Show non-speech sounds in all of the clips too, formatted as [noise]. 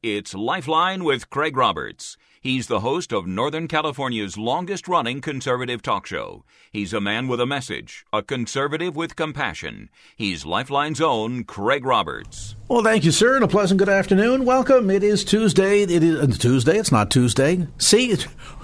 It's Lifeline with Craig Roberts. He's the host of Northern California's longest running conservative talk show. He's a man with a message, a conservative with compassion. He's Lifeline's own Craig Roberts. Well, thank you, sir, and a pleasant good afternoon. Welcome. It is Tuesday. It is uh, Tuesday. It's not Tuesday. See,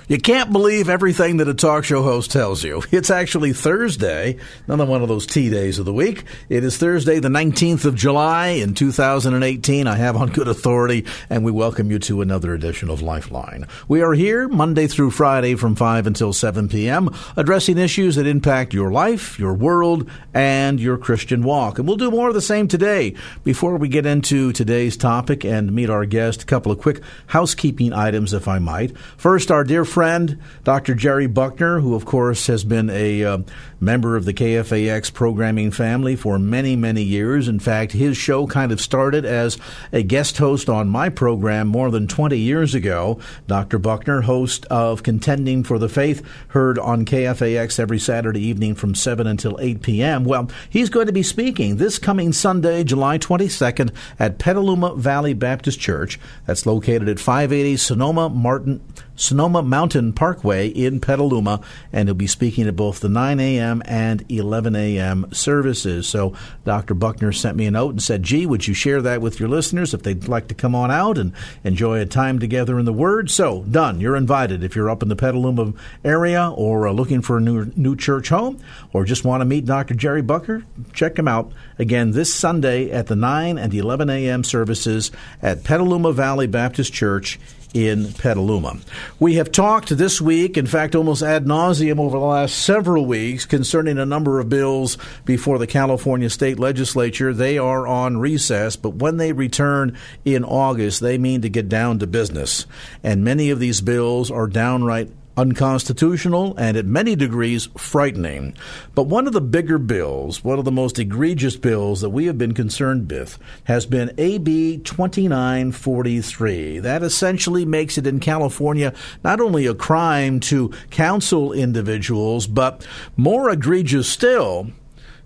you can't believe everything that a talk show host tells you. [laughs] It's actually Thursday, another one of those T days of the week. It is Thursday, the 19th of July in 2018. I have on good authority, and we welcome you to another edition of Lifeline. We are here Monday through Friday from 5 until 7 p.m., addressing issues that impact your life, your world, and your Christian walk. And we'll do more of the same today. Before we get into today's topic and meet our guest, a couple of quick housekeeping items, if I might. First, our dear friend, Dr. Jerry Buckner, who, of course, has been a uh, member of the KFAX programming family for many, many years. In fact, his show kind of started as a guest host on my program more than 20 years ago. Dr. Buckner, host of Contending for the Faith, heard on KFAX every Saturday evening from 7 until 8 p.m. Well, he's going to be speaking this coming Sunday, July 22nd, at Petaluma Valley Baptist Church. That's located at 580 Sonoma Martin. Sonoma Mountain Parkway in Petaluma, and he'll be speaking at both the 9 a.m. and 11 a.m. services. So Dr. Buckner sent me a note and said, Gee, would you share that with your listeners if they'd like to come on out and enjoy a time together in the Word? So, done. You're invited. If you're up in the Petaluma area or uh, looking for a new, new church home or just want to meet Dr. Jerry Buckner, check him out again this Sunday at the 9 and 11 a.m. services at Petaluma Valley Baptist Church in Petaluma. We have talked this week, in fact, almost ad nauseum over the last several weeks, concerning a number of bills before the California State Legislature. They are on recess, but when they return in August, they mean to get down to business. And many of these bills are downright unconstitutional and at many degrees frightening. But one of the bigger bills, one of the most egregious bills that we have been concerned with, has been AB 2943. That essentially makes it in California not only a crime to counsel individuals, but more egregious still,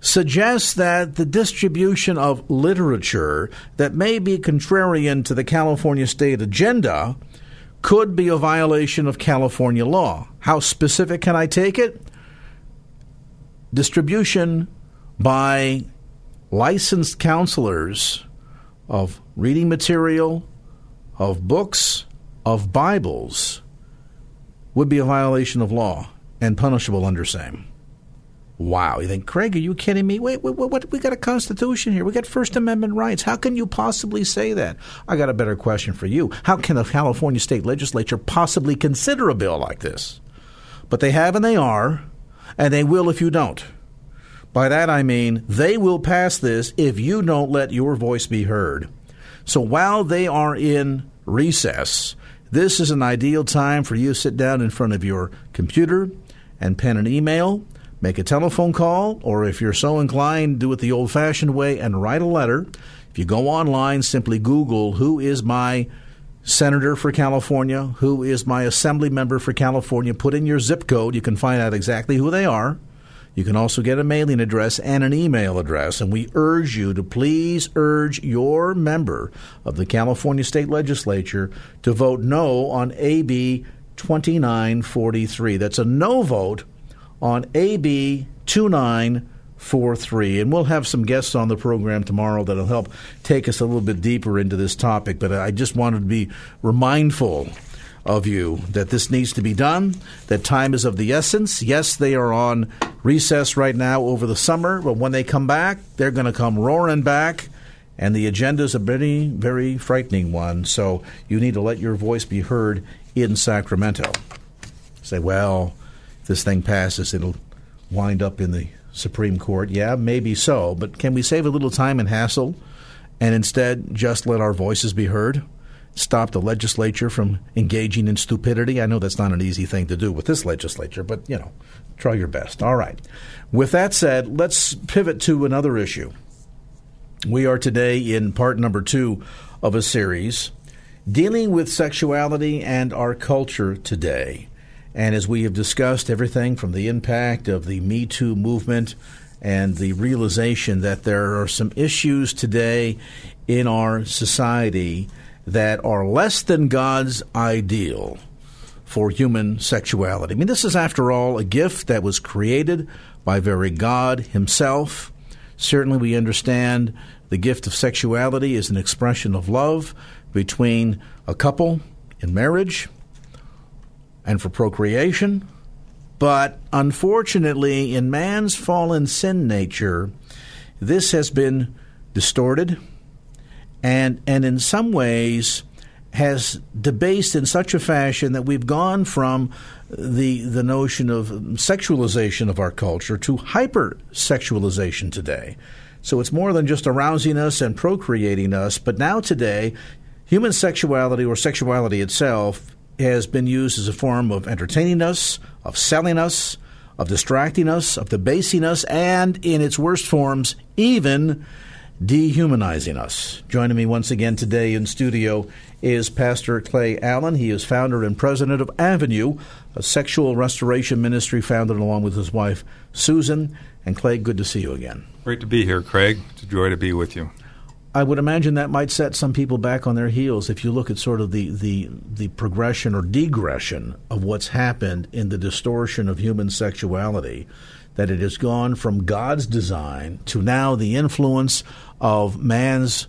suggests that the distribution of literature that may be contrarian to the California state agenda could be a violation of California law. How specific can I take it? Distribution by licensed counselors of reading material, of books, of Bibles would be a violation of law and punishable under same. Wow. You think, Craig, are you kidding me? Wait, wait, what? We got a Constitution here. We got First Amendment rights. How can you possibly say that? I got a better question for you. How can the California state legislature possibly consider a bill like this? But they have and they are, and they will if you don't. By that I mean they will pass this if you don't let your voice be heard. So while they are in recess, this is an ideal time for you to sit down in front of your computer and pen an email make a telephone call, or if you're so inclined, do it the old fashioned way and write a letter. If you go online, simply Google who is my senator for California, who is my assembly member for California, put in your zip code. You can find out exactly who they are. You can also get a mailing address and an email address. And we urge you to please urge your member of the California State Legislature to vote no on AB 2943. That's a no vote on AB 2943. And we'll have some guests on the program tomorrow that'll help take us a little bit deeper into this topic. But I just wanted to be remindful of you that this needs to be done, that time is of the essence. Yes, they are on recess right now over the summer, but when they come back, they're going to come roaring back. And the agenda is a very, very frightening one. So you need to let your voice be heard in Sacramento. Say, well, this thing passes, it'll wind up in the Supreme Court. Yeah, maybe so, but can we save a little time and hassle and instead just let our voices be heard? stop the legislature from engaging in stupidity. I know that's not an easy thing to do with this legislature, but, you know, try your best. All right. With that said, let's pivot to another issue. We are today in part number two of a series dealing with sexuality and our culture today. And as we have discussed, everything from the impact of the Me Too movement and the realization that there are some issues today in our society that are less than God's ideal for human sexuality. I mean, this is, after all, a gift that was created by very God Himself. Certainly, we understand the gift of sexuality is an expression of love between a couple in marriage and for procreation. But unfortunately, in man's fallen sin nature, this has been distorted and, and in some ways has debased in such a fashion that we've gone from the the notion of sexualization of our culture to hypersexualization today. So it's more than just arousing us and procreating us, but now today, human sexuality or sexuality itself has been used as a form of entertaining us, of selling us, of distracting us, of debasing us, and in its worst forms, even dehumanizing us. Joining me once again today in studio is Pastor Clay Allen. He is founder and president of Avenue, a sexual restoration ministry founded along with his wife, Susan. And Clay, good to see you again. Great to be here, Craig. It's a joy to be with you. I would imagine that might set some people back on their heels if you look at sort of the, the, the progression or degression of what's happened in the distortion of human sexuality. That it has gone from God's design to now the influence of man's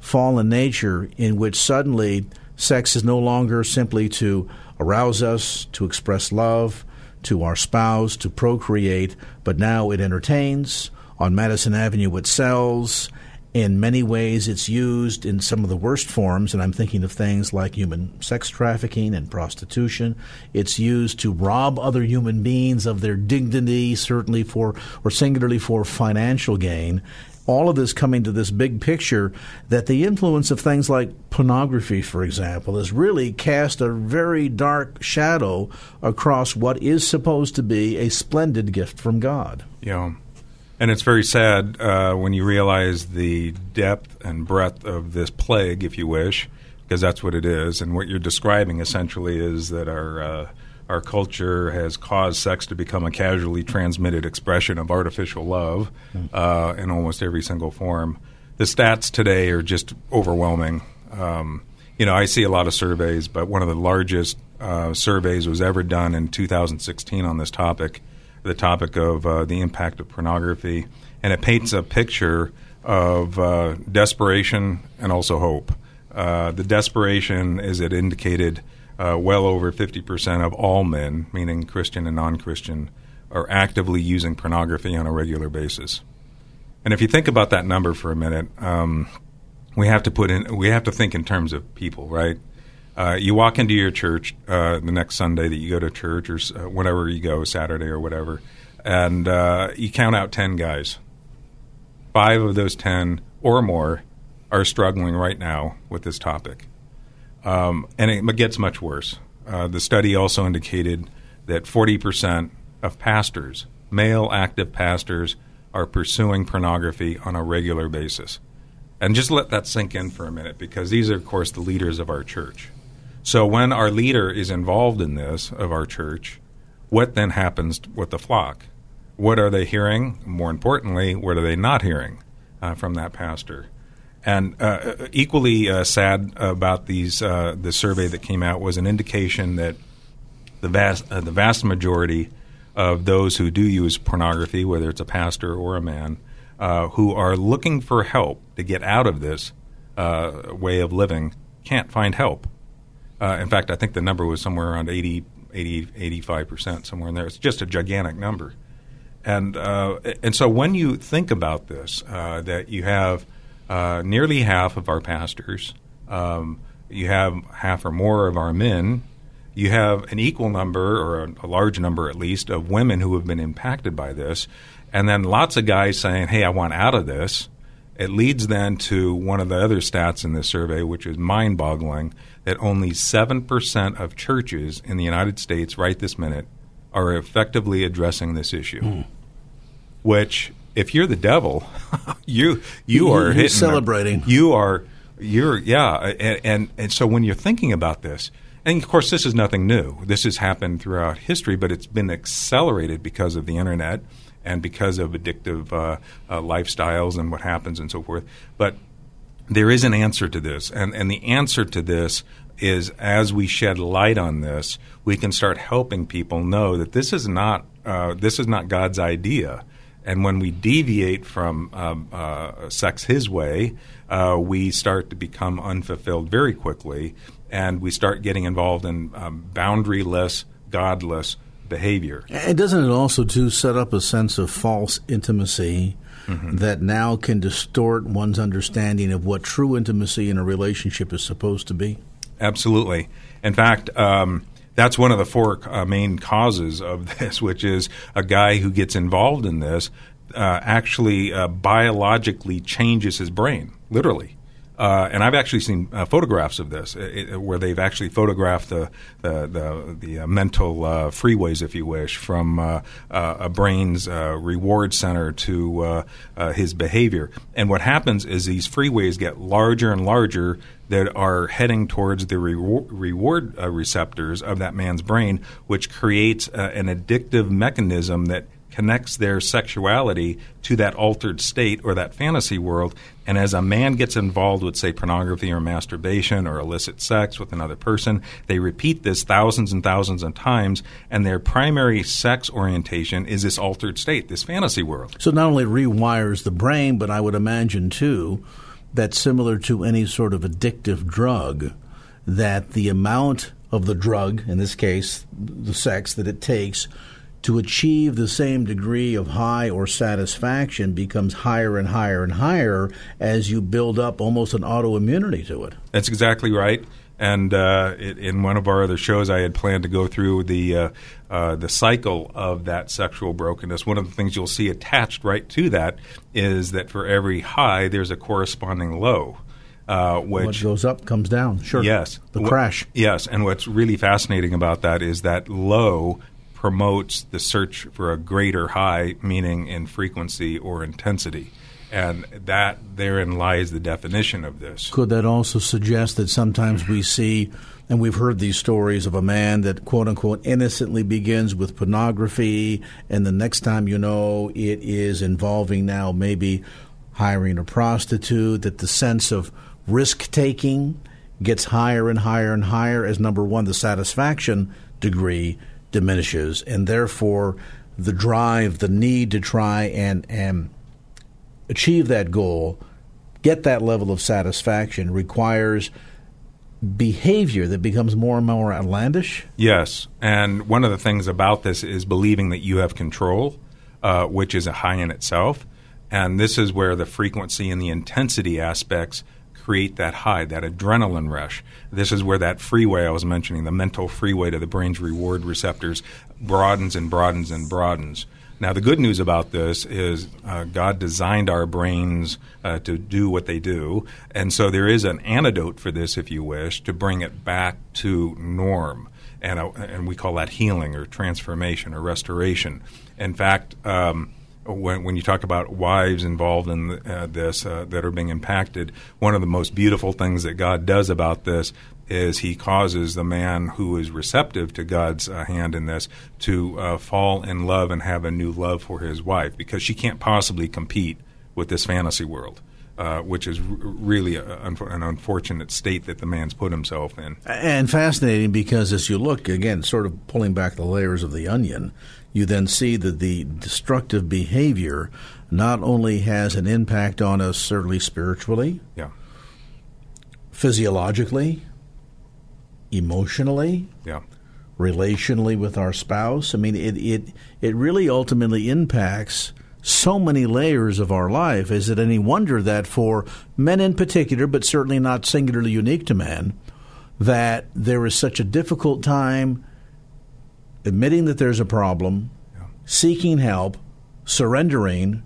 fallen nature, in which suddenly sex is no longer simply to arouse us, to express love to our spouse, to procreate, but now it entertains. On Madison Avenue, it sells in many ways, it's used in some of the worst forms, and I'm thinking of things like human sex trafficking and prostitution. It's used to rob other human beings of their dignity, certainly for, or singularly for financial gain. All of this coming to this big picture that the influence of things like pornography, for example, has really cast a very dark shadow across what is supposed to be a splendid gift from God. Yeah. And it's very sad uh, when you realize the depth and breadth of this plague, if you wish, because that's what it is. And what you're describing essentially is that our uh, our culture has caused sex to become a casually transmitted expression of artificial love uh, in almost every single form. The stats today are just overwhelming. Um, you know, I see a lot of surveys, but one of the largest uh, surveys was ever done in 2016 on this topic the topic of uh, the impact of pornography, and it paints a picture of uh, desperation and also hope. Uh, the desperation is it indicated uh, well over 50% of all men, meaning Christian and non Christian, are actively using pornography on a regular basis. And if you think about that number for a minute, um, we have to put in we have to think in terms of people, right? Uh, you walk into your church uh, the next Sunday that you go to church or uh, you go, Saturday or whatever, and uh, you count out 10 guys. Five of those 10 or more are struggling right now with this topic. Um, and it gets much worse. Uh, the study also indicated that 40% of pastors, male active pastors, are pursuing pornography on a regular basis. And just let that sink in for a minute because these are, of course, the leaders of our church. So when our leader is involved in this of our church, what then happens with the flock? What are they hearing? More importantly, what are they not hearing uh, from that pastor? And uh, equally uh, sad about these uh, the survey that came out was an indication that the vast uh, the vast majority of those who do use pornography, whether it's a pastor or a man, uh, who are looking for help to get out of this way of living, can't find help. Uh, in fact, I think the number was somewhere around 80, 80 85%, somewhere in there. It's just a gigantic number. And, uh, and so when you think about this, uh, that you have uh, nearly half of our pastors, um, you have half or more of our men, you have an equal number, or a, a large number at least, of women who have been impacted by this, and then lots of guys saying, hey, I want out of this It leads then to one of the other stats in this survey, which is mind boggling that only 7% of churches in the United States right this minute are effectively addressing this issue. Hmm. Which, if you're the devil, [laughs] you you are You're celebrating. You are you're yeah, and, and and so when you're thinking about this, and of course this is nothing new. This has happened throughout history, but it's been accelerated because of the internet and because of addictive uh, uh, lifestyles and what happens and so forth. But there is an answer to this, and and the answer to this is as we shed light on this, we can start helping people know that this is not uh, this is not God's idea. And when we deviate from um, uh, sex His way, uh, we start to become unfulfilled very quickly, and we start getting involved in um, boundaryless, godless behavior. And doesn't it also too set up a sense of false intimacy Mm-hmm. that now can distort one's understanding of what true intimacy in a relationship is supposed to be? Absolutely. In fact, um, that's one of the four uh, main causes of [laughs] this, which is a guy who gets involved in this uh, actually uh, biologically changes his brain, literally. Uh, and I've actually seen uh, photographs of this, it, it- where they've actually photographed the the the, the uh, mental uh, freeways, if you wish, from uh, uh, a brain's reward center to his behavior. And what happens is these freeways get larger and larger that are heading towards the reward, reward receptors of that man's brain, which creates an addictive mechanism that connects their sexuality to that altered state or that fantasy world. And as a man gets involved with, say, pornography or masturbation or illicit sex with another person, they repeat this thousands and thousands of times, and their primary sex orientation is this altered state, this fantasy world. So it not only rewires the brain, but I would imagine too that similar to any sort of addictive drug, that the amount of the drug, in this case, the sex that it takes to achieve the same degree of high or satisfaction becomes higher and higher and higher as you build up almost an autoimmunity to it. That's exactly right. And uh, it, in one of our other shows, I had planned to go through the uh, uh, the cycle of that sexual brokenness. One of the things you'll see attached right to that is that for every high, there's a corresponding low. Uh, What which goes up comes down. Sure. Yes. The crash. Yes, and what's really fascinating about that is that low promotes the search for a greater high, meaning in frequency or intensity. And that therein lies the definition of this. Could that also suggest that sometimes we see, and we've heard these stories of a man that quote unquote innocently begins with pornography, and the next time you know it is involving now maybe hiring a prostitute, that the sense of risk taking gets higher and higher and higher as number one, the satisfaction degree diminishes, and therefore the drive, the need to try and, and achieve that goal, get that level of satisfaction requires behavior that becomes more and more outlandish. Yes, and one of the things about this is believing that you have control, uh, which is a high in itself. And this is where the frequency and the intensity aspects create that high, that adrenaline rush. This is where that freeway I was mentioning, the mental freeway to the brain's reward receptors, broadens and broadens and broadens. Now, the good news about this is uh, God designed our brains uh, to do what they do. And so there is an antidote for this, if you wish, to bring it back to norm. And, uh, and we call that healing or transformation or restoration. In fact, um, when, when you talk about wives involved in uh, this uh, that are being impacted, one of the most beautiful things that God does about this is He causes the man who is receptive to God's uh, hand in this to uh, fall in love and have a new love for his wife because she can't possibly compete with this fantasy world. Uh, which is r- really a, an unfortunate state that the man's put himself in. And fascinating because as you look, again, sort of pulling back the layers of the onion, you then see that the destructive behavior not only has an impact on us, certainly spiritually, Yeah, physiologically, emotionally, yeah, relationally with our spouse. I mean, it, it, it really ultimately impacts so many layers of our life. Is it any wonder that for men in particular, but certainly not singularly unique to men, that there is such a difficult time admitting that there's a problem, seeking help, surrendering,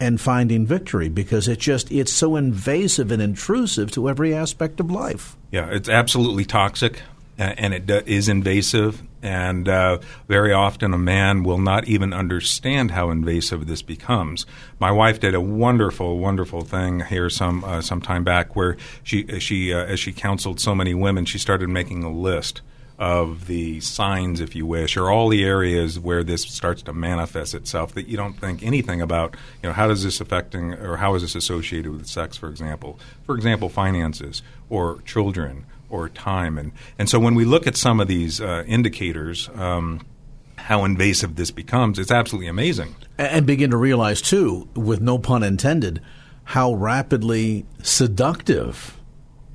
and finding victory because it just it's so invasive and intrusive to every aspect of life. Yeah, it's absolutely toxic and it is invasive. And uh, very often, a man will not even understand how invasive this becomes. My wife did a wonderful, wonderful thing here some uh, some time back, where she she uh, as she counseled so many women, she started making a list of the signs, if you wish, or all the areas where this starts to manifest itself that you don't think anything about. You know, how does this affecting, or how is this associated with sex, for example? For example, finances or children or time. And, and so when we look at some of these uh, indicators, um, how invasive this becomes, it's absolutely amazing. And begin to realize, too, with no pun intended, how rapidly seductive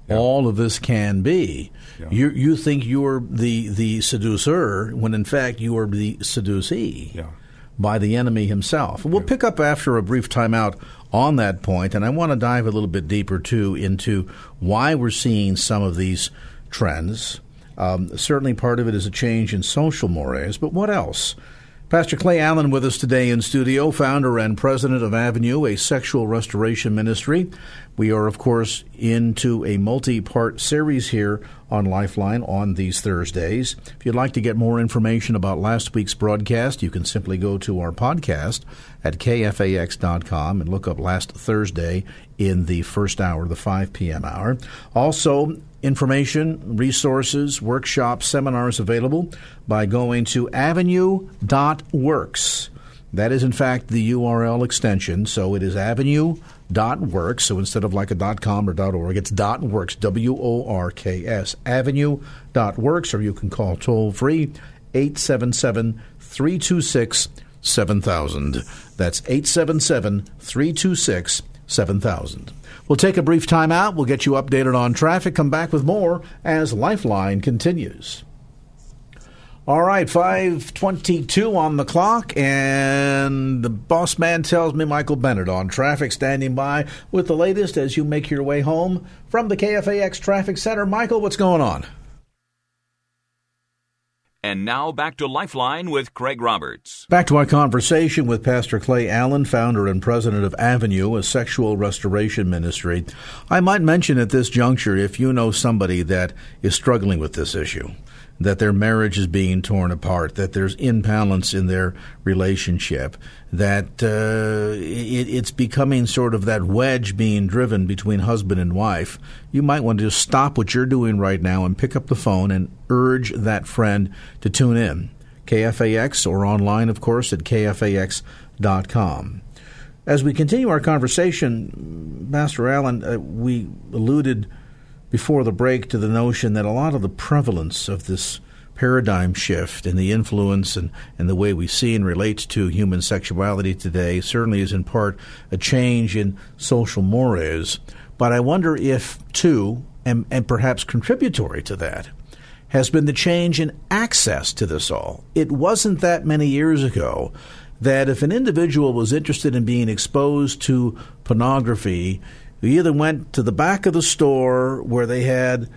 yeah. all of this can be. Yeah. You you think you're the the seducer when in fact you are the seducee yeah. by the enemy himself. We'll pick up after a brief timeout on that point, and I want to dive a little bit deeper too into why we're seeing some of these trends. Um, certainly, part of it is a change in social mores, but what else? Pastor Clay Allen with us today in studio, founder and president of Avenue, a sexual restoration ministry. We are, of course, into a multi part series here on Lifeline on these Thursdays. If you'd like to get more information about last week's broadcast, you can simply go to our podcast at kfax.com and look up last Thursday in the first hour, the 5 p.m. hour. Also, information, resources, workshops, seminars available by going to avenue.works. That is, in fact, the URL extension. So it is avenue.works. So instead of like a .com or .org, it's .works, W-O-R-K-S, avenue.works, or you can call toll free 877 326 7000. That's 877 326 7000. We'll take a brief time out. We'll get you updated on traffic. Come back with more as Lifeline continues. All right, 522 on the clock, and the boss man tells me Michael Bennett on traffic standing by with the latest as you make your way home from the KFAX Traffic Center. Michael, what's going on? And now back to Lifeline with Craig Roberts. Back to our conversation with Pastor Clay Allen, founder and president of Avenue, a sexual restoration ministry. I might mention at this juncture if you know somebody that is struggling with this issue that their marriage is being torn apart, that there's imbalance in their relationship, that uh, it, it's becoming sort of that wedge being driven between husband and wife, you might want to just stop what you're doing right now and pick up the phone and urge that friend to tune in. KFAX or online, of course, at kfax.com. As we continue our conversation, Pastor Allen, uh, we alluded before the break to the notion that a lot of the prevalence of this paradigm shift and the influence and, and the way we see and relate to human sexuality today certainly is in part a change in social mores. But I wonder if, too, and, and perhaps contributory to that, has been the change in access to this all. It wasn't that many years ago that if an individual was interested in being exposed to pornography, we either went to the back of the store where they had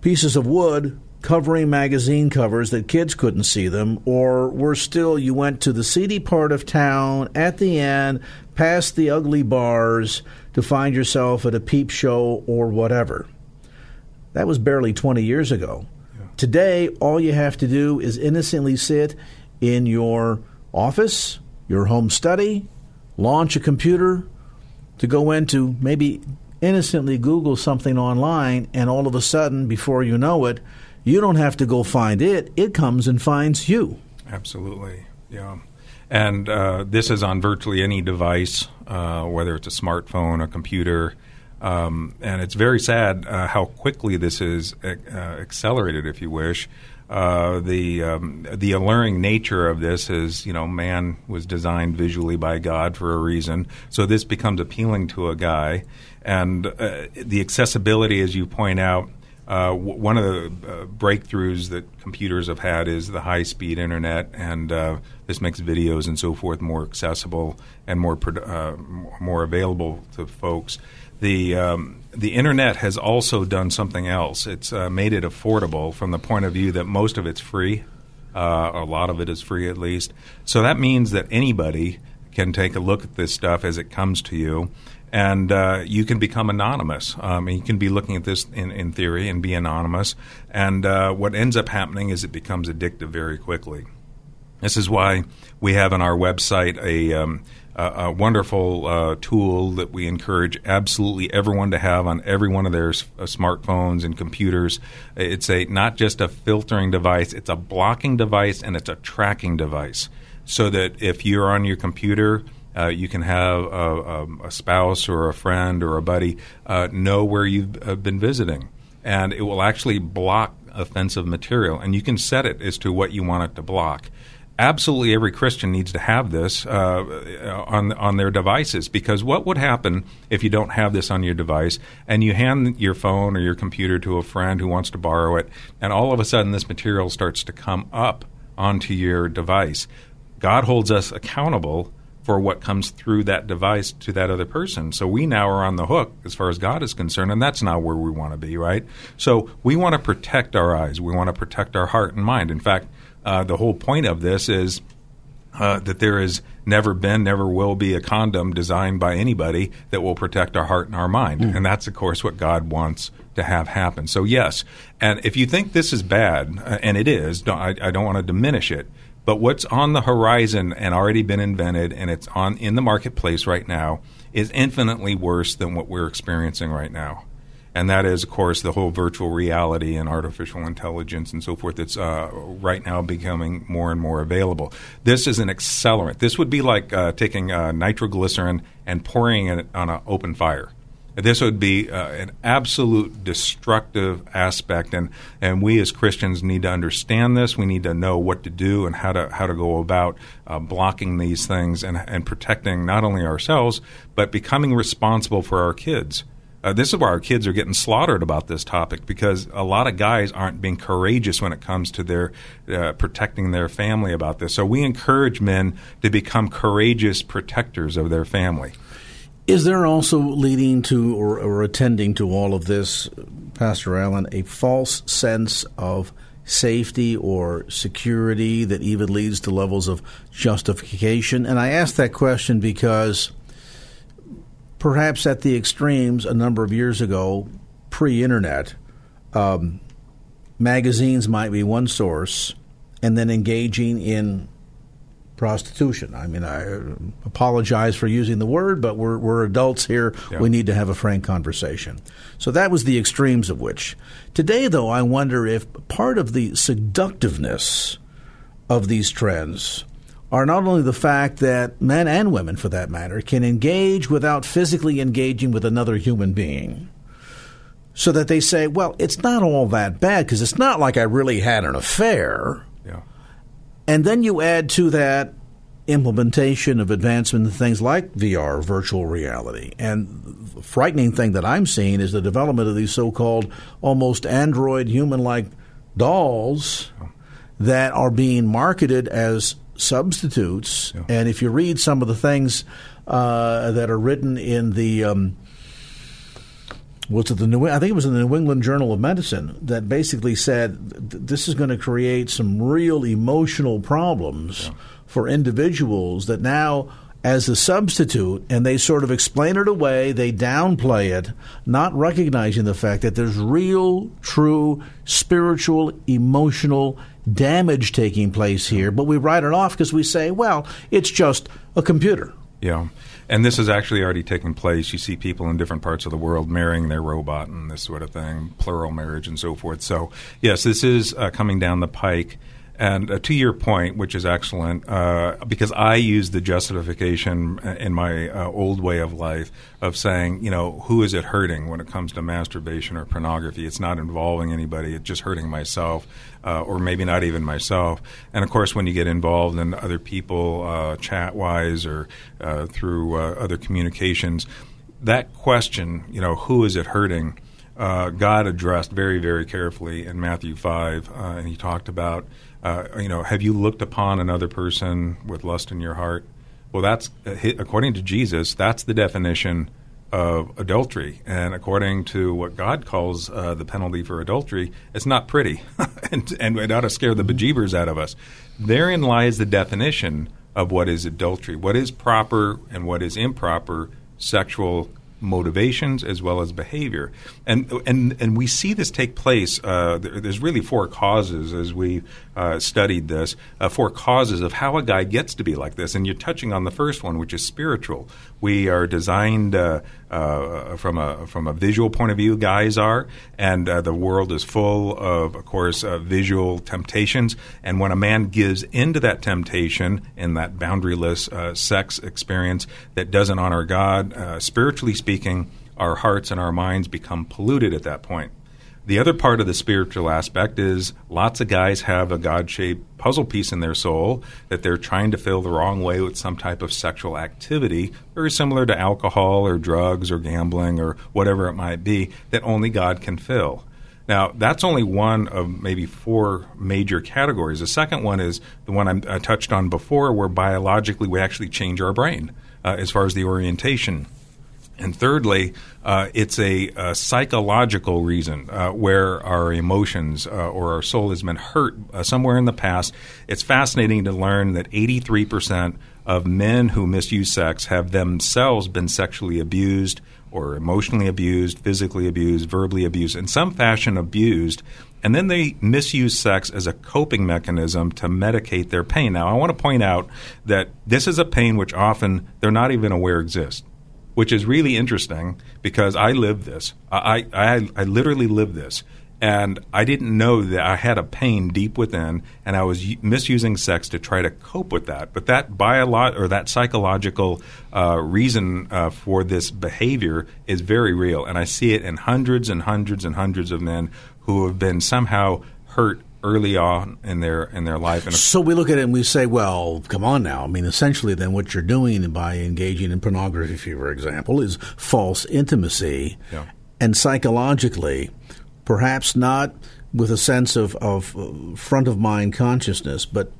pieces of wood covering magazine covers that kids couldn't see them, or worse still, you went to the seedy part of town at the end, past the ugly bars, to find yourself at a peep show or whatever. That was barely 20 years ago. Yeah. Today, all you have to do is innocently sit in your office, your home study, launch a computer, to go into maybe innocently Google something online, and all of a sudden, before you know it, you don't have to go find it, it comes and finds you. Absolutely. Yeah. And uh, this is on virtually any device, uh, whether it's a smartphone, a computer. Um, and it's very sad uh, how quickly this is uh, accelerated, if you wish. Uh, the um, the alluring nature of this is, you know, man was designed visually by God for a reason. So this becomes appealing to a guy, and uh, the accessibility, as you point out, uh, w- one of the uh, breakthroughs that computers have had is the high speed internet, and uh, this makes videos and so forth more accessible and more uh, more available to folks. The um, the internet has also done something else. It's uh, made it affordable from the point of view that most of it's free. A lot of it is free, at least. So that means that anybody can take a look at this stuff as it comes to you. And uh, you can become anonymous. Um, you can be looking at this in, in theory and be anonymous. And uh, what ends up happening is it becomes addictive very quickly. This is why we have on our website a, um, a, a wonderful uh, tool that we encourage absolutely everyone to have on every one of their s- uh, smartphones and computers. It's a not just a filtering device; it's a blocking device and it's a tracking device. So that if you're on your computer, uh, you can have a, a, spouse or a friend or a buddy uh, know where you've uh, been visiting, and it will actually block offensive material. And you can set it as to what you want it to block. Absolutely every Christian needs to have this uh, on on their devices. Because what would happen if you don't have this on your device and you hand your phone or your computer to a friend who wants to borrow it and all of a sudden this material starts to come up onto your device? God holds us accountable for what comes through that device to that other person. So we now are on the hook as far as God is concerned, and that's not where we want to be, right? So we want to protect our eyes. We want to protect our heart and mind. In fact, uh, the whole point of this is uh, that there has never been, never will be a condom designed by anybody that will protect our heart and our mind. Mm. And that's, of course, what God wants to have happen. So, yes. And if you think this is bad, uh, and it is, don't, I, I don't want to diminish it, but what's on the horizon and already been invented and it's on in the marketplace right now is infinitely worse than what we're experiencing right now and that is, of course, the whole virtual reality and artificial intelligence and so forth that's uh, right now becoming more and more available. This is an accelerant. This would be like uh, taking uh, nitroglycerin and pouring it on an open fire. This would be uh, an absolute destructive aspect, and, and we as Christians need to understand this. We need to know what to do and how to how to go about uh, blocking these things and, and protecting not only ourselves but becoming responsible for our kids. Uh, this is why our kids are getting slaughtered about this topic because a lot of guys aren't being courageous when it comes to their uh, protecting their family about this. So we encourage men to become courageous protectors of their family. Is there also leading to or, or attending to all of this, Pastor Allen, a false sense of safety or security that even leads to levels of justification? And I ask that question because perhaps at the extremes a number of years ago, pre internet, um, magazines might be one source, and then engaging in prostitution. I mean, I apologize for using the word, but we're, we're adults here. Yeah. We need to have a frank conversation. So that was the extremes of which. Today, though, I wonder if part of the seductiveness of these trends are not only the fact that men and women, for that matter, can engage without physically engaging with another human being. So that they say, well, it's not all that bad because it's not like I really had an affair. Yeah. And then you add to that implementation of advancement in things like VR, virtual reality. And the frightening thing that I'm seeing is the development of these so called almost android human like dolls that are being marketed as substitutes. Yeah. And if you read some of the things uh, that are written in the um, was it the New? I think it was in the New England Journal of Medicine that basically said this is going to create some real emotional problems yeah. for individuals that now. As a substitute, and they sort of explain it away, they downplay it, not recognizing the fact that there's real, true, spiritual, emotional damage taking place here, but we write it off because we say, well, it's just a computer. Yeah. And this has actually already taken place. You see people in different parts of the world marrying their robot and this sort of thing, plural marriage and so forth. So, yes, this is uh, coming down the pike. And uh, to your point, which is excellent, uh, because I use the justification in my uh, old way of life of saying, you know, who is it hurting when it comes to masturbation or pornography? It's not involving anybody, it's just hurting myself, uh, or maybe not even myself. And of course, when you get involved in other people, uh, chat wise or uh, through other communications, that question, you know, who is it hurting? God addressed very, very carefully in Matthew 5, and he talked about uh, you know, have you looked upon another person with lust in your heart? Well, that's uh, according to Jesus. That's the definition of adultery, and according to what God calls uh, the penalty for adultery, it's not pretty, [laughs] and, and it ought to scare the bejeebers out of us. Therein lies the definition of what is adultery, what is proper and what is improper sexual motivations as well as behavior. And and and we see this take place. Uh, there's really four causes as we uh, studied this. Uh, four causes of how a guy gets to be like this. And you're touching on the first one, which is spiritual. We are designed uh, uh, from a from a visual point of view. Guys are, and uh, the world is full of, of course, visual temptations. And when a man gives into that temptation in that boundaryless sex experience that doesn't honor God, spiritually speaking speaking, our hearts and our minds become polluted at that point. The other part of the spiritual aspect is lots of guys have a God shaped puzzle piece in their soul that they're trying to fill the wrong way with some type of sexual activity, very similar to alcohol or drugs or gambling or whatever it might be, that only God can fill. Now, that's only one of maybe four major categories. The second one is the one I touched on before, where biologically we actually change our brain uh, as far as the orientation and thirdly, uh, it's a, a, psychological reason uh, where our emotions uh, or our soul has been hurt uh, somewhere in the past. It's fascinating to learn that 83% of men who misuse sex have themselves been sexually abused or emotionally abused, physically abused, verbally abused, in some fashion abused. And then they misuse sex as a coping mechanism to medicate their pain. Now, I want to point out that this is a pain which often they're not even aware exists which is really interesting because I live this. I, I, I literally live this. And I didn't know that I had a pain deep within, and I was misusing sex to try to cope with that. But that biolo- or that psychological uh, reason uh, for this behavior is very real, and I see it in hundreds and hundreds and hundreds of men who have been somehow hurt early on in their in their life. And so we look at it and we say, well, come on now. I mean, essentially, then what you're doing by engaging in pornography, for example, is false intimacy, yeah. and psychologically, perhaps not with a sense of, of front of mind consciousness, but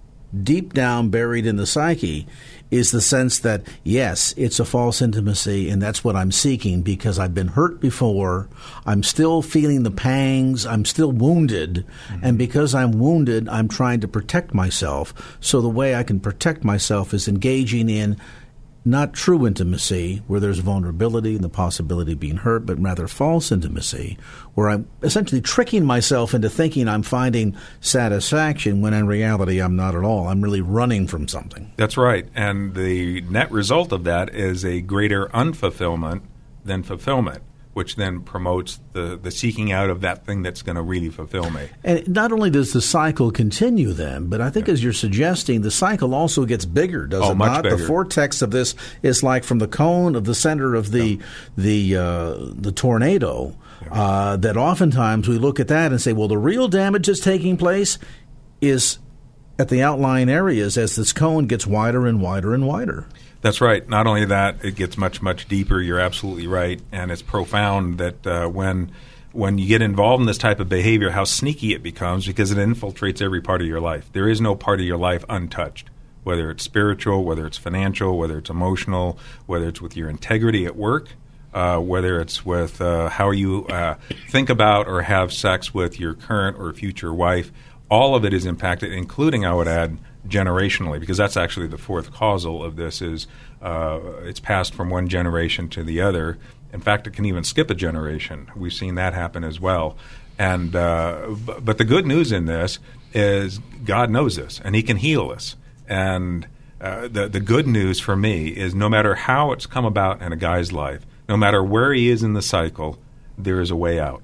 deep down buried in the psyche is the sense that, yes, it's a false intimacy, and that's what I'm seeking because I've been hurt before. I'm still feeling the pangs. I'm still wounded. Mm-hmm. And because I'm wounded, I'm trying to protect myself. So the way I can protect myself is engaging in not true intimacy, where there's vulnerability and the possibility of being hurt, but rather false intimacy, where I'm essentially tricking myself into thinking I'm finding satisfaction when in reality I'm not at all. I'm really running from something. That's right. And the net result of that is a greater unfulfillment than fulfillment which then promotes the, the seeking out of that thing that's going to really fulfill me. And not only does the cycle continue then, but I think yeah. as you're suggesting, the cycle also gets bigger, does oh, it not? Bigger. The vortex of this is like from the cone of the center of the yeah. the uh, the tornado. Uh, that oftentimes we look at that and say, well, the real damage that's taking place is at the outlying areas as this cone gets wider and wider and wider. That's right. Not only that, it gets much much deeper. You're absolutely right, and it's profound that uh, when when you get involved in this type of behavior, how sneaky it becomes because it infiltrates every part of your life. There is no part of your life untouched, whether it's spiritual, whether it's financial, whether it's emotional, whether it's with your integrity at work. Uh, whether it's with uh, how you uh, think about or have sex with your current or future wife, all of it is impacted, including, I would add, generationally, because that's actually the fourth causal of this. Is uh, it's passed from one generation to the other. In fact, it can even skip a generation. We've seen that happen as well. And uh, but the good news in this is God knows this, and He can heal us. And uh, the the good news for me is no matter how it's come about in a guy's life, no matter where he is in the cycle, there is a way out.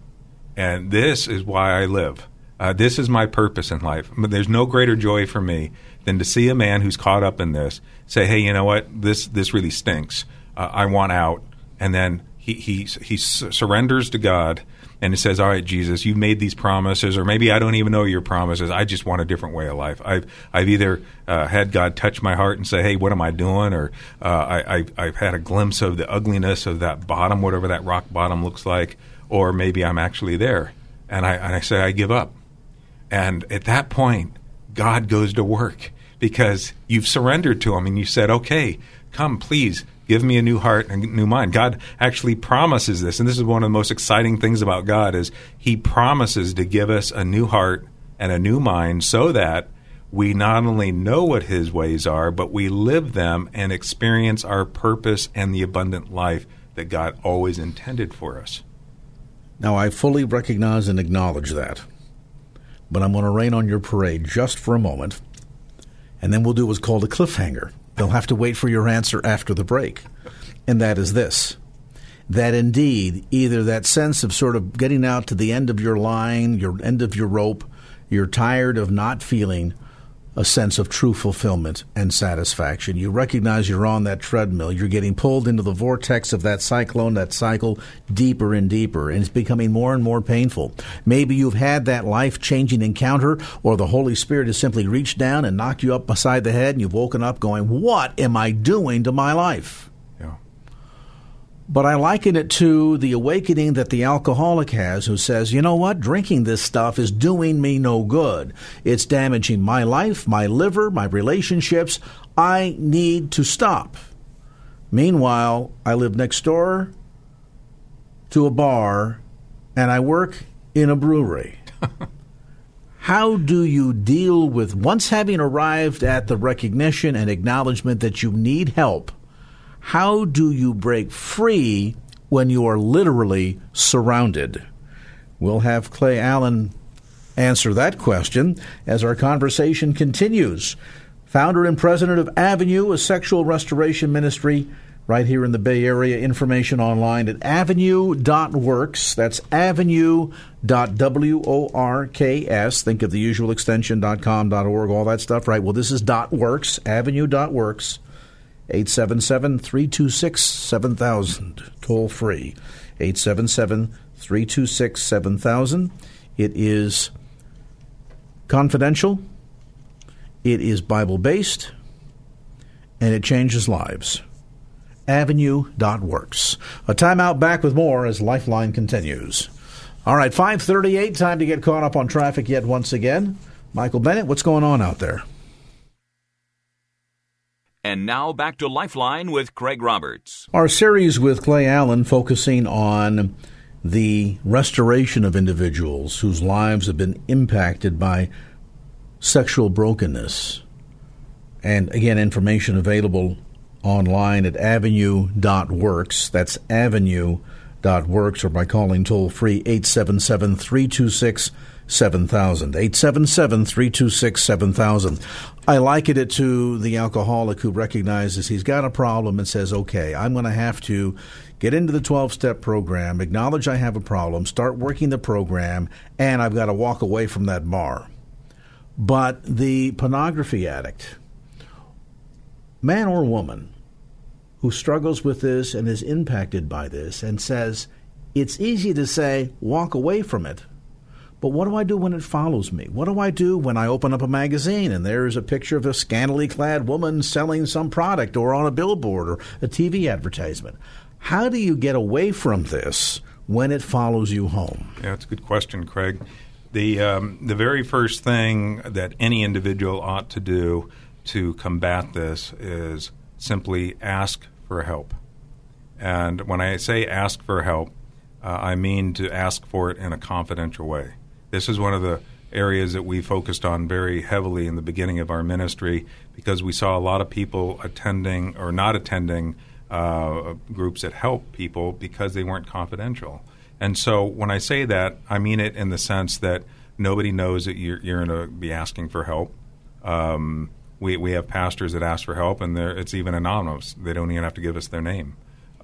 And this is why I live. Uh, this is my purpose in life. But There's no greater joy for me than to see a man who's caught up in this say, "Hey, you know what? This this really stinks. Uh, I want out." And then he he he surrenders to God and he says, "All right, Jesus, you've made these promises, or maybe I don't even know your promises. I just want a different way of life. I've I've either uh, had God touch my heart and say, "Hey, what am I doing?" or uh, I, I I've had a glimpse of the ugliness of that bottom, whatever that rock bottom looks like, or maybe I'm actually there, and I and I say I give up. And at that point, God goes to work because you've surrendered to Him and you said, okay, come, please give me a new heart and a new mind. God actually promises this. And this is one of the most exciting things about God is He promises to give us a new heart and a new mind so that we not only know what His ways are, but we live them and experience our purpose and the abundant life that God always intended for us. Now, I fully recognize and acknowledge that. But I'm going to rain on your parade just for a moment, and then we'll do what's called a cliffhanger. They'll have to wait for your answer after the break. And that is this that indeed, either that sense of sort of getting out to the end of your line, your end of your rope, you're tired of not feeling a sense of true fulfillment and satisfaction. You recognize you're on that treadmill. You're getting pulled into the vortex of that cyclone, that cycle deeper and deeper, and it's becoming more and more painful. Maybe you've had that life changing encounter, or the Holy Spirit has simply reached down and knocked you up beside the head, and you've woken up going, What am I doing to my life? But I liken it to the awakening that the alcoholic has who says, you know what, drinking this stuff is doing me no good. It's damaging my life, my liver, my relationships. I need to stop. Meanwhile, I live next door to a bar and I work in a brewery. [laughs] How do you deal with once having arrived at the recognition and acknowledgement that you need help? How do you break free when you are literally surrounded? We'll have Clay Allen answer that question as our conversation continues. Founder and president of Avenue, a sexual restoration ministry right here in the Bay Area. Information online at avenue.works. That's avenue.works. Think of the usual extension.com.org, all that stuff, right? Well, this is works, avenue.works. 877 326 7000. Toll free. 877 326 7000. It is confidential, it is Bible based, and it changes lives. Avenue.works. A timeout back with more as Lifeline continues. All right, 538, time to get caught up on traffic yet once again. Michael Bennett, what's going on out there? And now back to Lifeline with Craig Roberts. Our series with Clay Allen focusing on the restoration of individuals whose lives have been impacted by sexual brokenness. And again, information available online at avenue.works. That's avenue.works or by calling toll free 877 326 7000. 877 326 7000. I liken it to the alcoholic who recognizes he's got a problem and says, okay, I'm going to have to get into the 12 step program, acknowledge I have a problem, start working the program, and I've got to walk away from that bar. But the pornography addict, man or woman, who struggles with this and is impacted by this and says, it's easy to say, walk away from it but what do I do when it follows me? What do I do when I open up a magazine and there's a picture of a scantily clad woman selling some product or on a billboard or a TV advertisement? How do you get away from this when it follows you home? Yeah, that's a good question, Craig. The, um, the very first thing that any individual ought to do to combat this is simply ask for help. And when I say ask for help, uh, I mean to ask for it in a confidential way. This is one of the areas that we focused on very heavily in the beginning of our ministry because we saw a lot of people attending or not attending uh, groups that help people because they weren't confidential. And so when I say that, I mean it in the sense that nobody knows that you're, you're going to be asking for help. Um, we, we have pastors that ask for help, and it's even anonymous. They don't even have to give us their name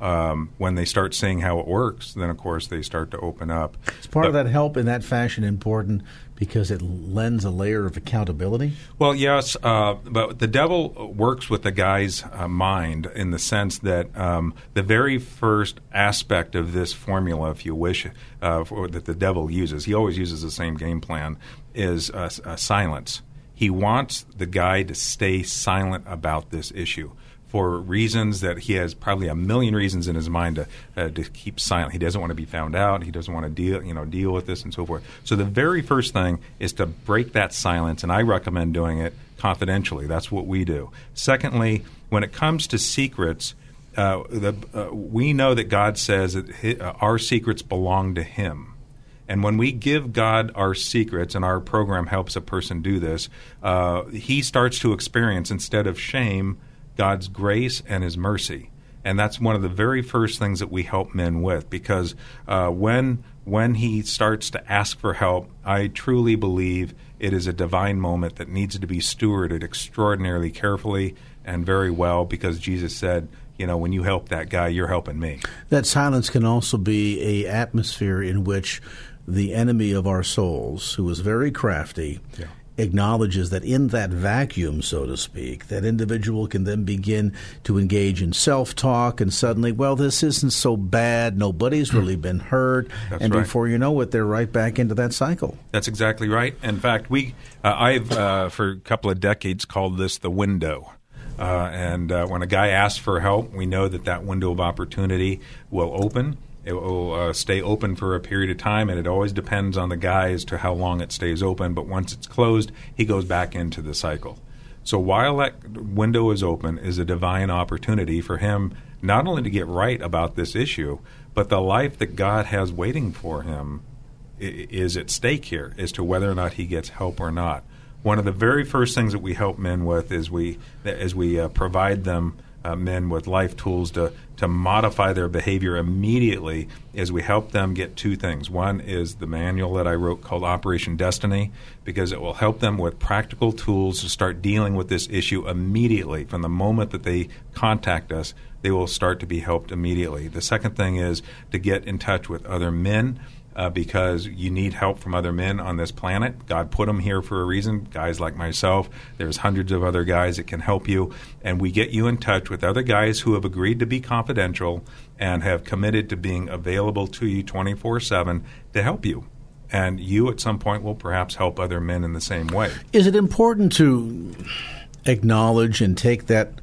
um, when they start seeing how it works, then of course they start to open up. Is part but, of that help in that fashion important because it lends a layer of accountability? Well, yes, uh, but the devil works with the guy's uh, mind in the sense that um, the very first aspect of this formula, if you wish, uh, for, that the devil uses, he always uses the same game plan, is silence. He wants the guy to stay silent about this issue for reasons that he has probably a million reasons in his mind to, uh, to keep silent. He doesn't want to be found out. He doesn't want to deal, you know, deal with this and so forth. So the very first thing is to break that silence, and I recommend doing it confidentially. That's what we do. Secondly, when it comes to secrets, uh, the, uh, we know that God says that his, uh, our secrets belong to Him. And when we give God our secrets, and our program helps a person do this, uh, he starts to experience, instead of shame, God's grace and his mercy. And that's one of the very first things that we help men with because uh, when when he starts to ask for help, I truly believe it is a divine moment that needs to be stewarded extraordinarily carefully and very well because Jesus said, you know, when you help that guy, you're helping me. That silence can also be a atmosphere in which the enemy of our souls, who is very crafty, yeah acknowledges that in that vacuum, so to speak, that individual can then begin to engage in self talk and suddenly, well, this isn't so bad. Nobody's hmm. really been hurt. That's and right. before you know it, they're right back into that cycle. That's exactly right. In fact, we, uh, I've, uh, for a couple of decades, called this the window. Uh, and uh, when a guy asks for help, we know that that window of opportunity will open it will uh, stay open for a period of time, and it always depends on the guy as to how long it stays open. But once it's closed, he goes back into the cycle. So while that window is open, is a divine opportunity for him not only to get right about this issue, but the life that God has waiting for him is at stake here as to whether or not he gets help or not. One of the very first things that we help men with is we as we uh, provide them uh, men with life tools to, to modify their behavior immediately as we help them get two things. One is the manual that I wrote called Operation Destiny, because it will help them with practical tools to start dealing with this issue immediately. From the moment that they contact us, they will start to be helped immediately. The second thing is to get in touch with other men uh, because you need help from other men on this planet. God put them here for a reason. Guys like myself, there's hundreds of other guys that can help you, and we get you in touch with other guys who have agreed to be confidential and have committed to being available to you 24 7 to help you. And you, at some point, will perhaps help other men in the same way. Is it important to acknowledge and take that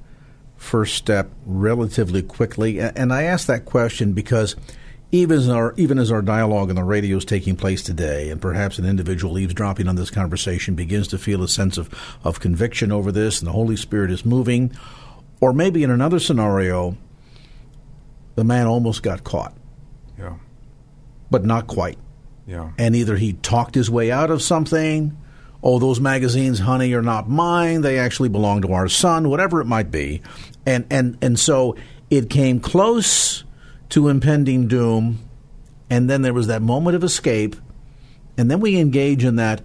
first step relatively quickly? And I ask that question because even as our even as our dialogue on the radio is taking place today, and perhaps an individual eavesdropping on this conversation begins to feel a sense of, of conviction over this, and the Holy Spirit is moving, or maybe in another scenario, the man almost got caught. Yeah. But not quite. Yeah. And either he talked his way out of something, oh, those magazines, honey, are not mine. They actually belong to our son, whatever it might be. And and and so it came close to impending doom, and then there was that moment of escape, and then we engage in that.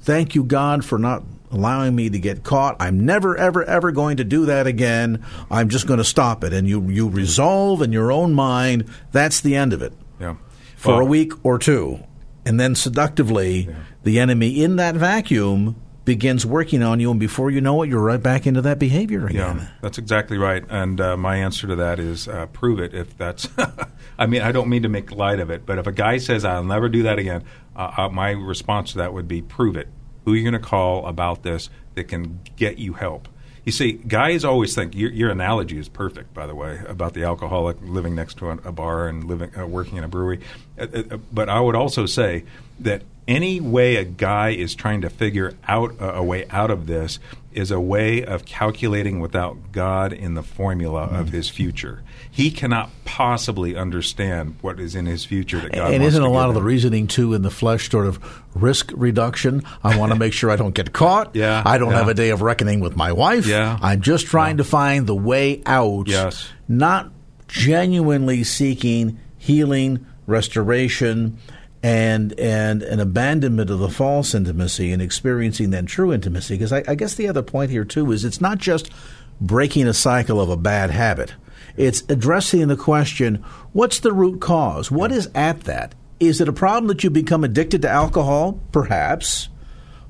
Thank you, God, for not allowing me to get caught. I'm never, ever, ever going to do that again. I'm just going to stop it. And you, you resolve in your own mind that's the end of it. Yeah. For well, a week or two. And then seductively, yeah. the enemy in that vacuum begins working on you, and before you know it, you're right back into that behavior again. Yeah, that's exactly right. And uh, my answer to that is uh, prove it. If that's, [laughs] I mean, I don't mean to make light of it, but if a guy says I'll never do that again, uh, uh my response to that would be prove it. Who are you going to call about this that can get you help? You see, guys always think your, your, analogy is perfect. By the way, about the alcoholic living next to a, bar and living uh, working in a brewery. Uh, uh, but I would also say that any way a guy is trying to figure out a, a, way out of this is a way of calculating without God in the formula mm. of his future. He cannot possibly understand what is in his future that God and isn't a lot him. of the reasoning too in the flesh sort of risk reduction? I want to [laughs] make sure I don't get caught. Yeah, I don't yeah. have a day of reckoning with my wife. Yeah, I'm just trying yeah. to find the way out. Yes, not genuinely seeking healing, restoration and and an abandonment of the false intimacy and experiencing then true intimacy. Because I, I, guess the other point here too is it's not just breaking a cycle of a bad habit. It's addressing the question: What's the root cause? What is at that? Is it a problem that you become addicted to alcohol? Perhaps,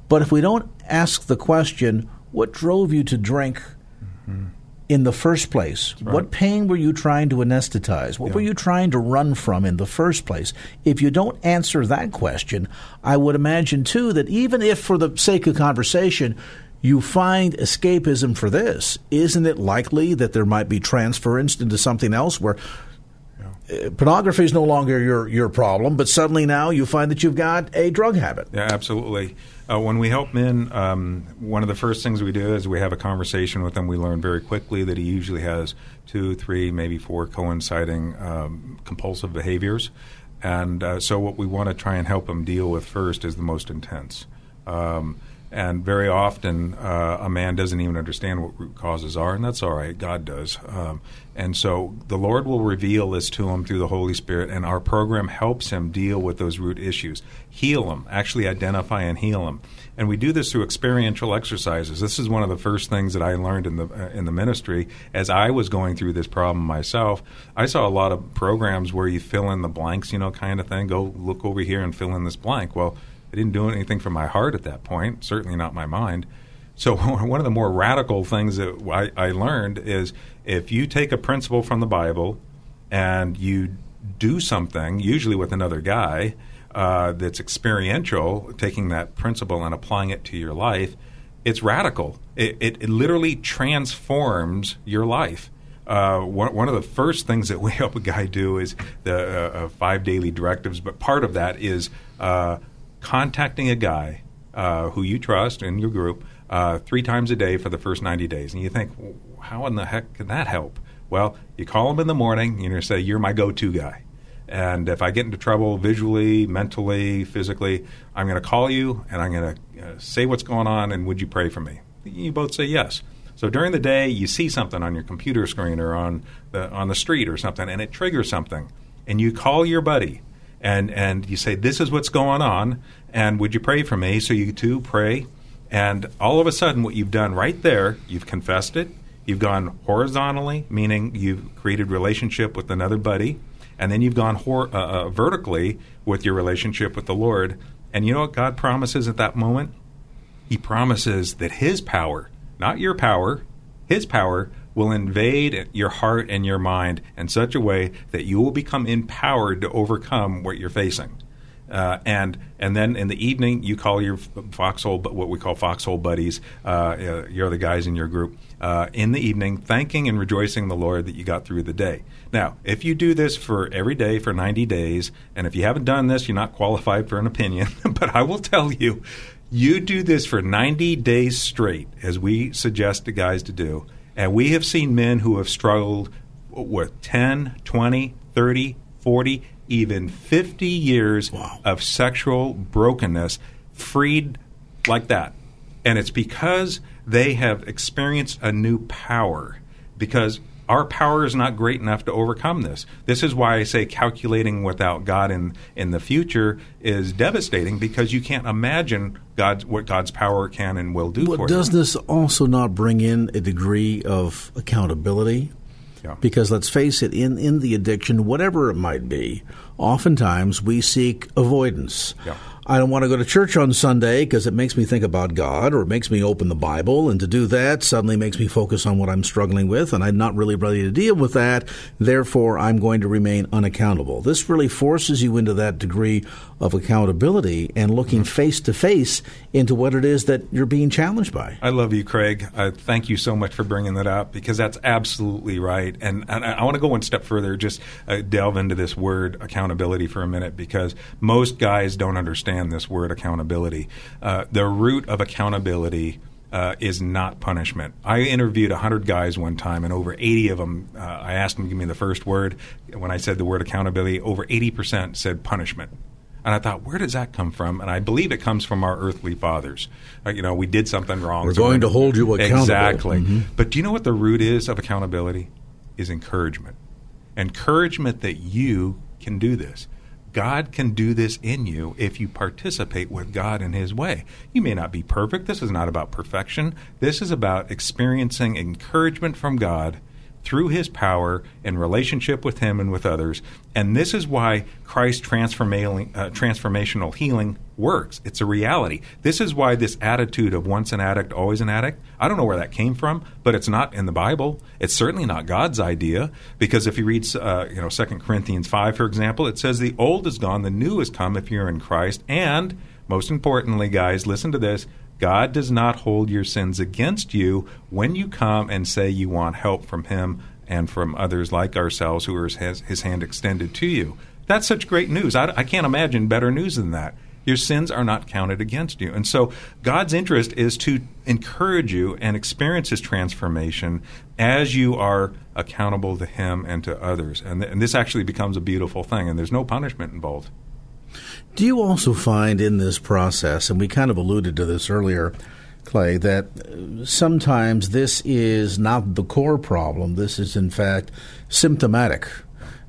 but if we don't ask the question, what drove you to drink? Mm-hmm in the first place? Right. What pain were you trying to anesthetize? What yeah. were you trying to run from in the first place? If you don't answer that question, I would imagine too that even if for the sake of conversation, you find escapism for this, isn't it likely that there might be transference into something else where uh, pornography is no longer your, your problem, but suddenly now you find that you've got a drug habit? Yeah, absolutely. Uh, when we help men, um, one of the first things we do is we have a conversation with them. We learn very quickly that he usually has two, three, maybe four coinciding um, compulsive behaviors. And uh, so, what we want to try and help him deal with first is the most intense. Um, and very often, uh, a man doesn't even understand what root causes are, and that's all right. God does. Um, and so the Lord will reveal this to him through the Holy Spirit, and our program helps him deal with those root issues, heal them, actually identify and heal them. And we do this through experiential exercises. This is one of the first things that I learned in the uh, in the ministry as I was going through this problem myself. I saw a lot of programs where you fill in the blanks, you know, kind of thing. Go look over here and fill in this blank. Well, I didn't do anything for my heart at that point, certainly not my mind. So [laughs] one of the more radical things that I, I, learned is if you take a principle from the Bible and you do something, usually with another guy, uh, that's experiential, taking that principle and applying it to your life, it's radical. It, it, it literally transforms your life. Uh, one, one, of the first things that [laughs] we help a guy do is the uh, uh five daily directives, but part of that is uh, contacting a guy uh, who you trust in your group uh, three times a day for the first 90 days. And you think, how in the heck can that help? Well, you call him in the morning, and you say, You're my go to guy. And if I get into trouble visually, mentally, physically, I'm going to call you and I'm going to uh, say what's going on and would you pray for me? You both say yes. So during the day, you see something on your computer screen or on the, on the street or something, and it triggers something. And you call your buddy and and you say, "This is what's going on, and would you pray for me?" So you two pray, and all of a sudden, what you've done right there, you've confessed it. You've gone horizontally, meaning you've created relationship with another buddy, and then you've gone hor- uh, uh, vertically with your relationship with the Lord. And you know what God promises at that moment? He promises that His power, not your power, His power will invade your heart and your mind in such a way that you will become empowered to overcome what you're facing. Uh, and and then in the evening you call your foxhole, what we call foxhole buddies, uh, you're the guys in your group. Uh, in the evening, thanking and rejoicing the Lord that you got through the day. Now, if you do this for every day for 90 days, and if you haven't done this, you're not qualified for an opinion. [laughs] but I will tell you, you do this for 90 days straight, as we suggest the guys to do and we have seen men who have struggled with 10, 20, 30, 40, even 50 years wow. of sexual brokenness freed like that. And it's because they have experienced a new power. Because our power is not great enough to overcome this. This is why I say calculating without God in, in the future is devastating because you can't imagine God's what God's power can and will do but does you. this also not bring in a degree of accountability? Yeah. Because let's face it, in, in the addiction, whatever it might be, oftentimes we seek avoidance. Yeah. I don't want to go to church on Sunday because it makes me think about God or it makes me open the Bible. And to do that suddenly makes me focus on what I'm struggling with. And I'm not really ready to deal with that. Therefore, I'm going to remain unaccountable. This really forces you into that degree of accountability and looking face to face into what it is that you're being challenged by. I love you, Craig. Uh, thank you so much for bringing that up because that's absolutely right. And, and I, I want to go one step further, just uh, delve into this word accountability for a minute because most guys don't understand this word accountability. Uh, the root of accountability uh, is not punishment. I interviewed 100 guys one time, and over 80 of them, uh, I asked them to give me the first word. When I said the word accountability, over 80% said punishment. And I thought, where does that come from? And I believe it comes from our earthly fathers. Uh, you know, we did something wrong. We're so going to hold you accountable. Exactly. Mm-hmm. But do you know what the root is of accountability? Is encouragement. Encouragement that you can do this. God can do this in you if you participate with God in His way. You may not be perfect. This is not about perfection. This is about experiencing encouragement from God through his power in relationship with him and with others. And this is why Christ's transformational, uh, transformational healing works. It's a reality. This is why this attitude of once an addict, always an addict, I don't know where that came from, but it's not in the Bible. It's certainly not God's idea because if you read uh, you know 2 Corinthians 5 for example, it says the old is gone, the new has come if you're in Christ and most importantly guys, listen to this, God does not hold your sins against you when you come and say you want help from Him and from others like ourselves who are His, his hand extended to you. That's such great news. I, I can't imagine better news than that. Your sins are not counted against you. And so God's interest is to encourage you and experience His transformation as you are accountable to Him and to others. And, th- and this actually becomes a beautiful thing, and there's no punishment involved. Do you also find in this process, and we kind of alluded to this earlier, Clay, that uh, sometimes this is not the core problem. This is, in fact, symptomatic.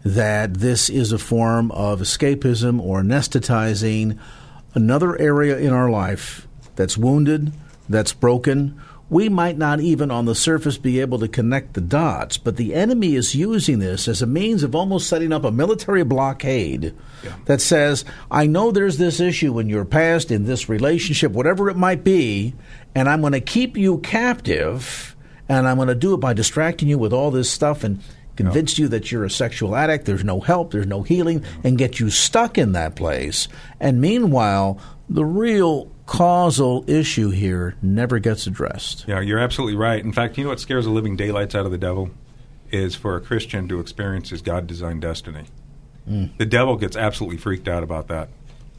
That this is a form of escapism or anesthetizing another area in our life that's wounded, that's broken, we might not even on the surface be able to connect the dots, but the enemy is using this as a means of almost setting up a military blockade yeah. that says, I know there's this issue in your past, in this relationship, whatever it might be, and I'm going to keep you captive, and I'm going to do it by distracting you with all this stuff and convince yeah. you that you're a sexual addict, there's no help, there's no healing, and get you stuck in that place. And meanwhile, the real causal issue here never gets addressed. Yeah, you're absolutely right. In fact, you know what scares the living daylights out of the devil? Is for a Christian to experience his God designed destiny. Mm. The devil gets absolutely freaked out about that.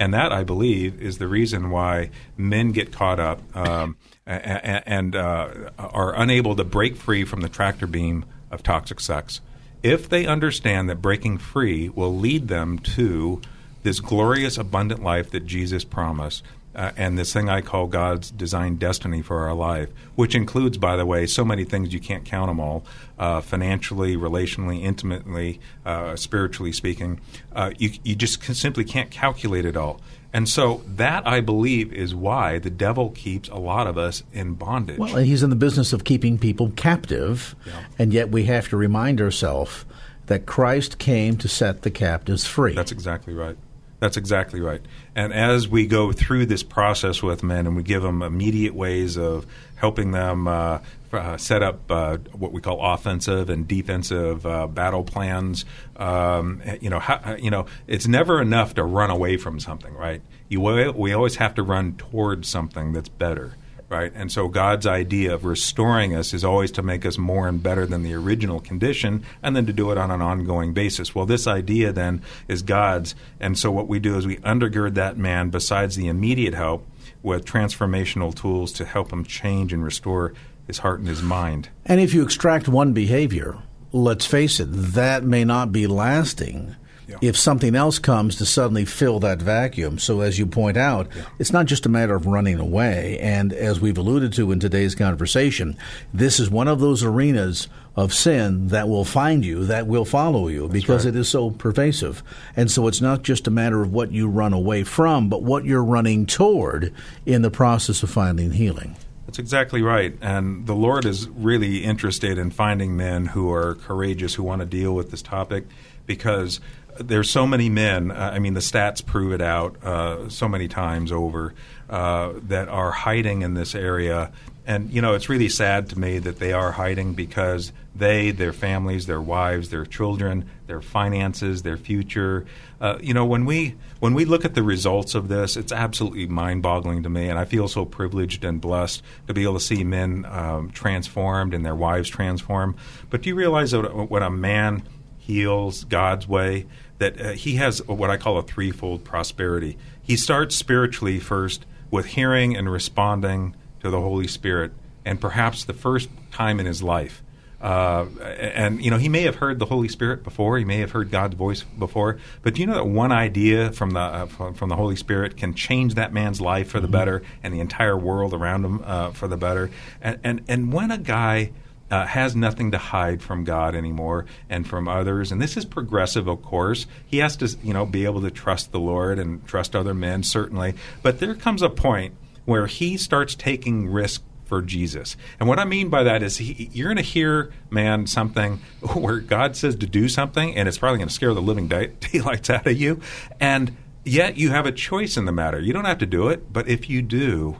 And that, I believe, is the reason why men get caught up um, and, and uh, are unable to break free from the tractor beam of toxic sex. If they understand that breaking free will lead them to this glorious, abundant life that Jesus promised, uh, and this thing I call God's designed destiny for our life, which includes, by the way, so many things you can't count them all uh, financially, relationally, intimately, uh, spiritually speaking. Uh, you, you just simply can't calculate it all. And so that, I believe, is why the devil keeps a lot of us in bondage. Well, he's in the business of keeping people captive, yeah. and yet we have to remind ourselves that Christ came to set the captives free. That's exactly right. That's exactly right. And as we go through this process with men and we give them immediate ways of helping them uh, uh, set up uh, what we call offensive and defensive uh, battle plans, um, you know, how, you know, it's never enough to run away from something, right? You, we always have to run towards something that's better right? And so God's idea of restoring us is always to make us more and better than the original condition and then to do it on an ongoing basis. Well, this idea then is God's. And so what we do is we undergird that man besides the immediate help with transformational tools to help him change and restore his heart and his mind. And if you extract one behavior, let's face it, that may not be lasting yeah. if something else comes to suddenly fill that vacuum. So, as you point out, yeah. it's not just a matter of running away. And as we've alluded to in today's conversation, this is one of those arenas of sin that will find you, that will follow you, That's because right. it is so pervasive. And so it's not just a matter of what you run away from, but what you're running toward in the process of finding healing. That's exactly right. And the Lord is really interested in finding men who are courageous, who want to deal with this topic, because there's so many men. Uh, I mean, the stats prove it out uh, so many times over uh, that are hiding in this area. And you know, it's really sad to me that they are hiding because they, their families, their wives, their children, their finances, their future. Uh, you know, when we when we look at the results of this, it's absolutely mind-boggling to me, and I feel so privileged and blessed to be able to see men um, transformed and their wives transformed. But do you realize that when a man heals God's way, that uh, he has what I call a threefold prosperity. He starts spiritually first with hearing and responding to the Holy Spirit, and perhaps the first time in his life. Uh, and you know he may have heard the Holy Spirit before, he may have heard God's voice before, but do you know that one idea from the uh, from, from, the Holy Spirit can change that man's life for the mm-hmm. better and the entire world around him uh, for the better? And, and and when a guy uh, has nothing to hide from God anymore and from others. And this is progressive, of course. He has to, you know, be able to trust the Lord and trust other men, certainly. But there comes a point where he starts taking risk for Jesus. And what I mean by that is he, you're going to hear, man, something [laughs] where God says to do something, and it's probably going to scare the living day- [laughs] daylights out of you. And yet you have a choice in the matter. You don't have to do it, but if you do,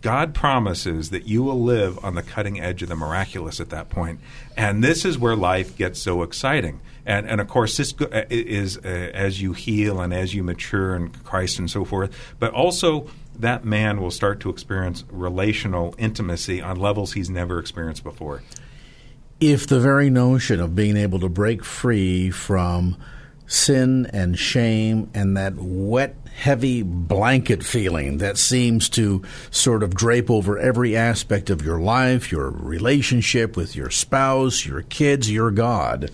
God promises that you will live on the cutting edge of the miraculous at that point. And this is where life gets so exciting. And, and of course, this uh, is uh, as you heal and as you mature in Christ and so forth. But also, that man will start to experience relational intimacy on levels he's never experienced before. If the very notion of being able to break free from sin and shame and that wet, heavy blanket feeling that seems to sort of drape over every aspect of your life, your relationship with your spouse, your kids, your God,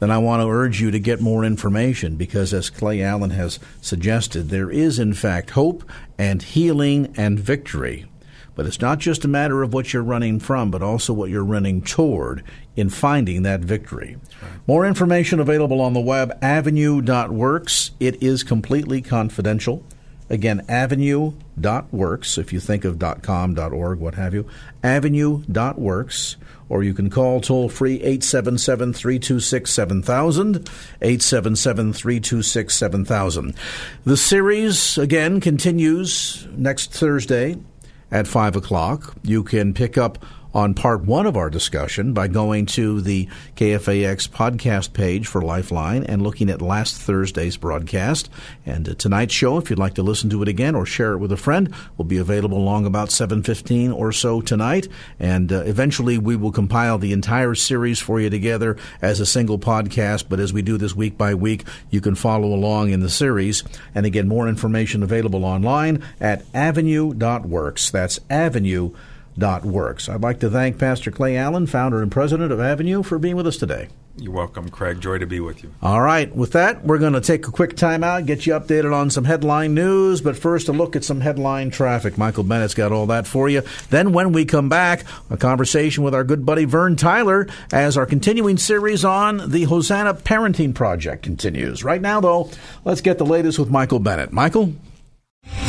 then I want to urge you to get more information because, as Clay Allen has suggested, there is in fact hope and healing and victory. But it's not just a matter of what you're running from, but also what you're running toward in finding that victory. More information available on the web, avenue.works. It is completely confidential. Again, avenue.works, if you think of .com, .org, what have you, avenue.works, or you can call toll free 877-326-7000, 877-326-7000. The series, again, continues next Thursday at 5 o'clock. You can pick up on part one of our discussion by going to the KFAX podcast page for Lifeline and looking at last Thursday's broadcast. And uh, tonight's show, if you'd like to listen to it again or share it with a friend, will be available along about 7.15 or so tonight. And uh, eventually we will compile the entire series for you together as a single podcast. But as we do this week by week, you can follow along in the series. And again, more information available online at avenue.works. That's avenue works. I'd like to thank Pastor Clay Allen, founder and president of Avenue, for being with us today. You're welcome, Craig. Joy to be with you. All right. With that, we're going to take a quick time out, get you updated on some headline news, but first a look at some headline traffic. Michael Bennett's got all that for you. Then, when we come back, a conversation with our good buddy Vern Tyler as our continuing series on the Hosanna Parenting Project continues. Right now, though, let's get the latest with Michael Bennett. Michael?